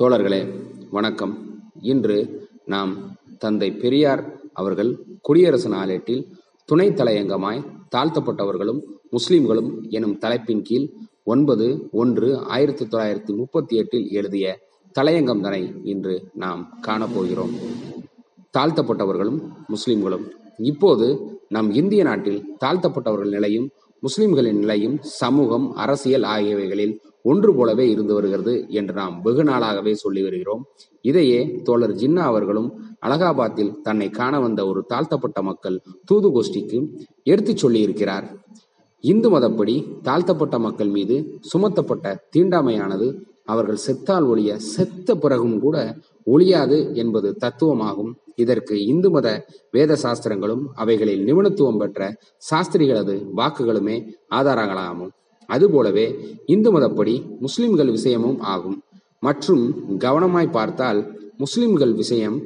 தோழர்களே வணக்கம். இன்று நாம் தந்தை பெரியார் அவர்கள் குடியரசு நாளேட்டில் துணை தலையங்கமாய் தாழ்த்தப்பட்டவர்களும் முஸ்லிம்களும் எனும் தலைப்பின் கீழ் ஒன்பது ஒன்று ஆயிரத்தி தொள்ளாயிரத்தி முப்பத்தி எட்டில் எழுதிய தலையங்கம் தனை இன்று நாம் காணப்போகிறோம். தாழ்த்தப்பட்டவர்களும் முஸ்லிம்களும் இப்போது நம் இந்திய நாட்டில் தாழ்த்தப்பட்டவர்கள் நிலையும் முஸ்லிம்களின் நிலையும் சமூகம் அரசியல் ஆகியவைகளில் ஒன்று போலவே இருந்து வருகிறது என்று நாம் வெகு நாளாகவே சொல்லி வருகிறோம். இதையே தோழர் ஜின்னா அவர்களும் அலகாபாத்தில் தன்னை காண வந்த ஒரு தாழ்த்தப்பட்ட மக்கள் தூது கோஷ்டிக்கு எடுத்துச் சொல்லியிருக்கிறார். இந்து மதப்படி தாழ்த்தப்பட்ட மக்கள் மீது சுமத்தப்பட்ட தீண்டாமையானது அவர்கள் செத்தால் ஒழிய செத்த பிறகும் கூட ஒழியாது என்பது தத்துவமாகும். இதற்கு இந்து மத வேத சாஸ்திரங்களும் அவைகளில் நிபுணத்துவம் பெற்ற சாஸ்திரிகளது வாக்குகளுமே ஆதாரங்களாகும். அதுபோலவே இந்து மதப்படி முஸ்லிம்கள் விஷயமும் ஆகும். மற்றும் கவனமாய் பார்த்தால் முஸ்லிம்கள் விஷயம்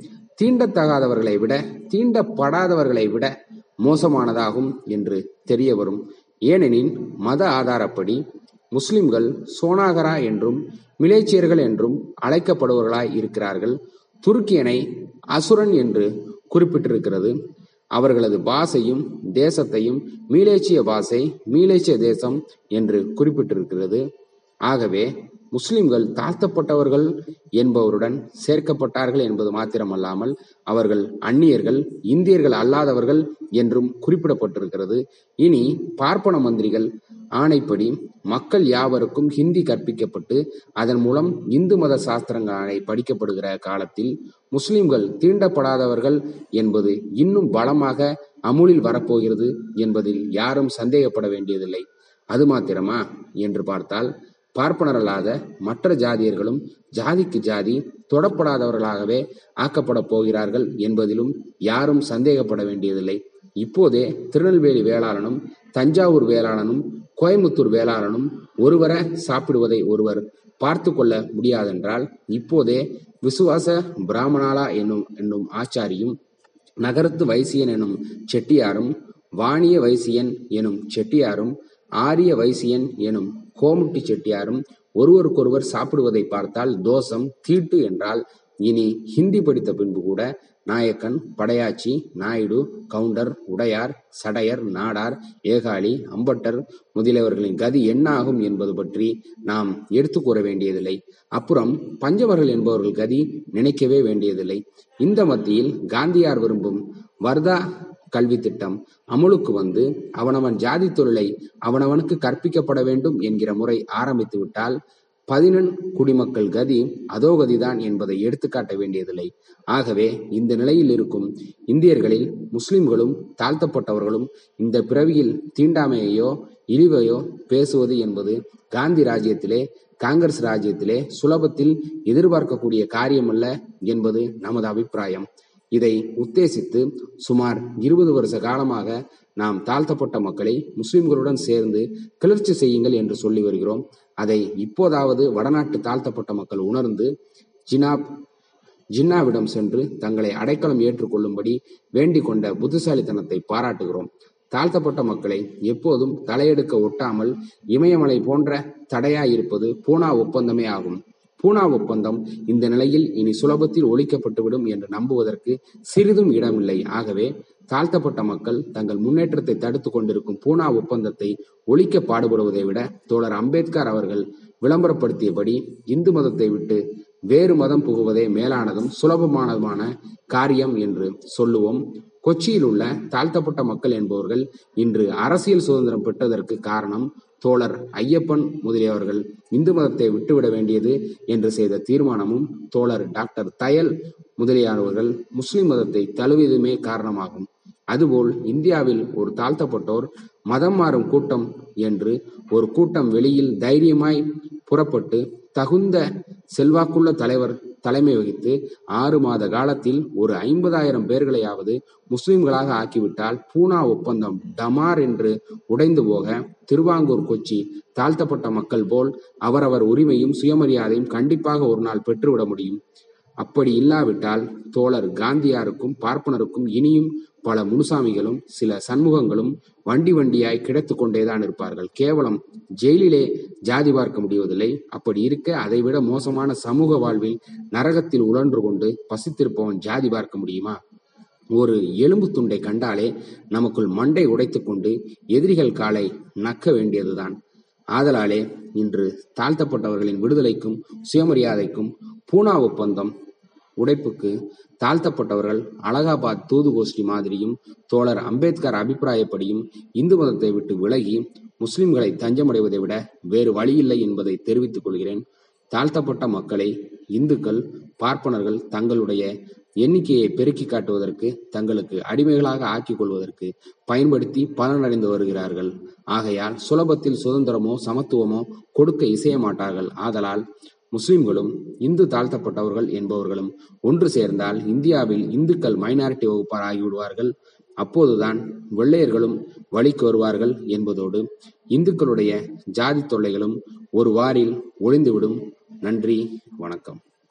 தீண்டத்தகாதவர்களை விட தீண்டப்படாதவர்களை விட மோசமானதாகும் என்று தெரிய வரும். ஏனெனில் மத ஆதாரப்படி முஸ்லிம்கள் சோனாகரா என்றும் மிலேச்சியர்கள் என்றும் அழைக்கப்படுபவர்களாய் இருக்கிறார்கள். துருக்கியனை அசுரன் என்று குறிப்பிட்டிருக்கிறது. அவர்களது பாஷையும் தேசத்தையும் மீலேச்சிய பாஷை மீலேச்சிய தேசம் என்று குறிப்பிட்டிருக்கிறது. ஆகவே முஸ்லிம்கள் தாழ்த்தப்பட்டவர்கள் என்பவருடன் சேர்க்கப்பட்டார்கள் என்பது மாத்திரமல்லாமல் அவர்கள் அந்நியர்கள் இந்தியர்கள் அல்லாதவர்கள் என்றும் குறிப்பிடப்பட்டிருக்கிறது. இனி பார்ப்பன மந்திரிகள் ஆணைப்படி மக்கள் யாவருக்கும் ஹிந்தி கற்பிக்கப்பட்டு அதன் மூலம் இந்து மத சாஸ்திரங்களை படிக்கப்படுகிற காலத்தில் முஸ்லிம்கள் தீண்டப்படாதவர்கள் என்பது இன்னும் பலமாக அமுலில் வரப்போகிறது என்பதில் யாரும் சந்தேகப்பட வேண்டியதில்லை. அது மாத்திரமா? என்று பார்த்தால் பார்ப்பனரல்லாத மற்ற ஜாதியர்களும் ஜாதிக்கு ஜாதி தொடப்படாதவர்களாகவே ஆக்கப்பட போகிறார்கள் என்பதிலும் யாரும் சந்தேகப்பட வேண்டியதில்லை. இப்போதே திருநெல்வேலி வேளாளனும் தஞ்சாவூர் வேளாளனும் கோயம்புத்தூர் வேளாளனும் ஒருவர சாப்பிடுவதை ஒருவர் பார்த்து கொள்ள முடியாதென்றால் இப்போதே விசுவாச பிராமணாலா என்னும் என்னும் ஆச்சாரியும் நகரத்து வைசியன் எனும் செட்டியாரும் வாணிய வைசியன் எனும் செட்டியாரும் ஆரிய வைசியன் எனும் கோமுட்டி செட்டியாரும் ஒருவருக்கொருவர் சாப்பிடுவதை பார்த்தால் தோஷம் தீட்டு என்றால் இனி ஹிந்தி படித்த பின்பு கூட நாயக்கன் படையாச்சி நாயுடு கவுண்டர் உடையார் சடையர் நாடார் ஏகாளி அம்பட்டர் முதலியவர்களின் கதி என்ன ஆகும் என்பது பற்றி நாம் எடுத்து கூற வேண்டியதில்லை. அப்புறம் பஞ்சவர்கள் என்பவர்கள் கதி நினைக்கவே வேண்டியதில்லை. இந்த மத்தியில் காந்தியார் விரும்பும் வர்தா கல்வி திட்டம் அமுலுக்கு வந்து அவனவன் ஜாதி தொழிலை அவனவனுக்கு கற்பிக்கப்பட வேண்டும் என்கிற முறை ஆரம்பித்து விட்டால் பதினெண் குடிமக்கள் கதி அதோகதிதான் என்பதை எடுத்துக்காட்ட வேண்டியதில்லை. ஆகவே இந்த நிலையில் இருக்கும் இந்தியர்களில் முஸ்லிம்களும் தாழ்த்தப்பட்டவர்களும் இந்த பிறவியில் தீண்டாமையையோ இழிவையோ பேசுவது என்பது காந்தி ராஜ்யத்திலே காங்கிரஸ் ராஜ்யத்திலே சுலபத்தில் எதிர்பார்க்கக்கூடிய காரியமல்ல என்பது நமது அபிப்பிராயம். இதை உத்தேசித்து சுமார் இருபது வருஷ காலமாக நாம் தாழ்த்தப்பட்ட மக்களை முஸ்லிம்களுடன் சேர்ந்து கிளர்ச்சி செய்யுங்கள் என்று சொல்லி வருகிறோம். அதை இப்போதாவது வடநாட்டு தாழ்த்தப்பட்ட மக்கள் உணர்ந்து ஜினாப் ஜின்னாவிடம் சென்று தங்களை அடைக்கலம் ஏற்றுக்கொள்ளும்படி வேண்டிக் கொண்ட புத்திசாலித்தனத்தை பாராட்டுகிறோம். தாழ்த்தப்பட்ட மக்களை எப்போதும் தலையெடுக்க ஒட்டாமல் இமயமலை போன்ற தடையாயிருப்பது பூனா ஒப்பந்தமே ஆகும். பூனா ஒப்பந்தம் இந்த நிலையில் இனி சுலபத்தில் ஒழிக்கப்பட்டுவிடும் என்று நம்புவதற்கு சிறிதும் இடமில்லை. ஆகவே தாழ்த்தப்பட்ட மக்கள் தங்கள் முன்னேற்றத்தை தடுத்து கொண்டிருக்கும் பூனா ஒப்பந்தத்தை ஒழிக்க பாடுபடுவதை விட தோழர் அம்பேத்கர் அவர்கள் விளம்பரப்படுத்தியபடி இந்து மதத்தை விட்டு வேறு மதம் புகுவதே மேலானதும் சுலபமானதுமான காரியம் என்று சொல்லுவோம். கொச்சியில் உள்ள தாழ்த்தப்பட்ட மக்கள் என்பவர்கள் இன்று அரசியல் சுதந்திரம் பெற்றதற்கு காரணம் தோழர் ஐயப்பன் முதலியவர்கள் இந்து மதத்தை விட்டுவிட வேண்டியது என்று செய்த தீர்மானமும் தோழர் டாக்டர் தயல் முதலியானவர்கள் முஸ்லிம் மதத்தை தழுவியதுமே காரணமாகும். அதுபோல் இந்தியாவில் ஒரு தாழ்த்தப்பட்டோர் மதம் மாறும் கூட்டம் என்று ஒரு கூட்டம் வெளியில் தைரியமாய் புறப்பட்டு தகுந்த செல்வாக்குள்ள தலைவர் தலைமை வகித்து ஆறு மாத காலத்தில் ஒரு ஐம்பதாயிரம் பேர்களையாவது முஸ்லிம்களாக ஆக்கிவிட்டால் பூனா ஒப்பந்தம் டமார் என்று உடைந்து போக திருவாங்கூர் கொச்சி தாழ்த்தப்பட்ட மக்கள் போல் அவரவர் உரிமையும் சுயமரியாதையும் கண்டிப்பாக ஒரு நாள் பெற்றுவிட முடியும். அப்படி இல்லாவிட்டால் தோழர் காந்தியாருக்கும் பார்ப்பனருக்கும் இனியும் பல முனுசாமிகளும் சில சண்முகங்களும் வண்டி வண்டியாய் கிடைத்து கொண்டேதான் இருப்பார்கள். கேவலம் ஜெயிலிலே ஜாதி பார்க்க முடிவதில்லை. அப்படி இருக்க அதைவிட மோசமான சமூக வாழ்வில் நரகத்தில் உழன்று கொண்டு பசித்திருப்பவன் ஜாதி பார்க்க முடியுமா? ஒரு எலும்பு துண்டை கண்டாலே நமக்குள் மண்டை உடைத்துக்கொண்டு எதிரிகள் காலை நக்க வேண்டியதுதான். ஆதலாலே இன்று தாழ்த்தப்பட்டவர்களின் விடுதலைக்கும் சுயமரியாதைக்கும் பூனா ஒப்பந்தம் உடைப்புக்கு தாழ்த்தப்பட்டவர்கள் அலகாபாத் தூது கோஷ்டி மாதிரியும் தோழர் அம்பேத்கர் அபிப்பிராயப்படியும் இந்து மதத்தை விட்டு விலகி முஸ்லிம்களை தஞ்சமடைவதை விட வேறு வழியில்லை என்பதை தெரிவித்துக் கொள்கிறேன். தாழ்த்தப்பட்ட மக்களை இந்துக்கள் பார்ப்பனர்கள் தங்களுடைய எண்ணிக்கையை பெருக்கி காட்டுவதற்கு தங்களுக்கு அடிமைகளாக ஆக்கிக் கொள்வதற்கு பயன்படுத்தி பலனடைந்து வருகிறார்கள். ஆகையால் சுலபத்தில் சுதந்திரமோ சமத்துவமோ கொடுக்க இசைய மாட்டார்கள். ஆதலால் முஸ்லிம்களும் இந்து தாழ்த்தப்பட்டவர்கள் என்பவர்களும் ஒன்று சேர்ந்தால் இந்தியாவில் இந்துக்கள் மைனாரிட்டி வகுப்பார் ஆகிவிடுவார்கள் அப்போதுதான் வெள்ளையர்களும் வழிக்கு வருவார்கள் என்பதோடு இந்துக்களுடைய ஜாதி தொல்லைகளும் ஒரு வாரில் ஒளிந்துவிடும் நன்றி வணக்கம்.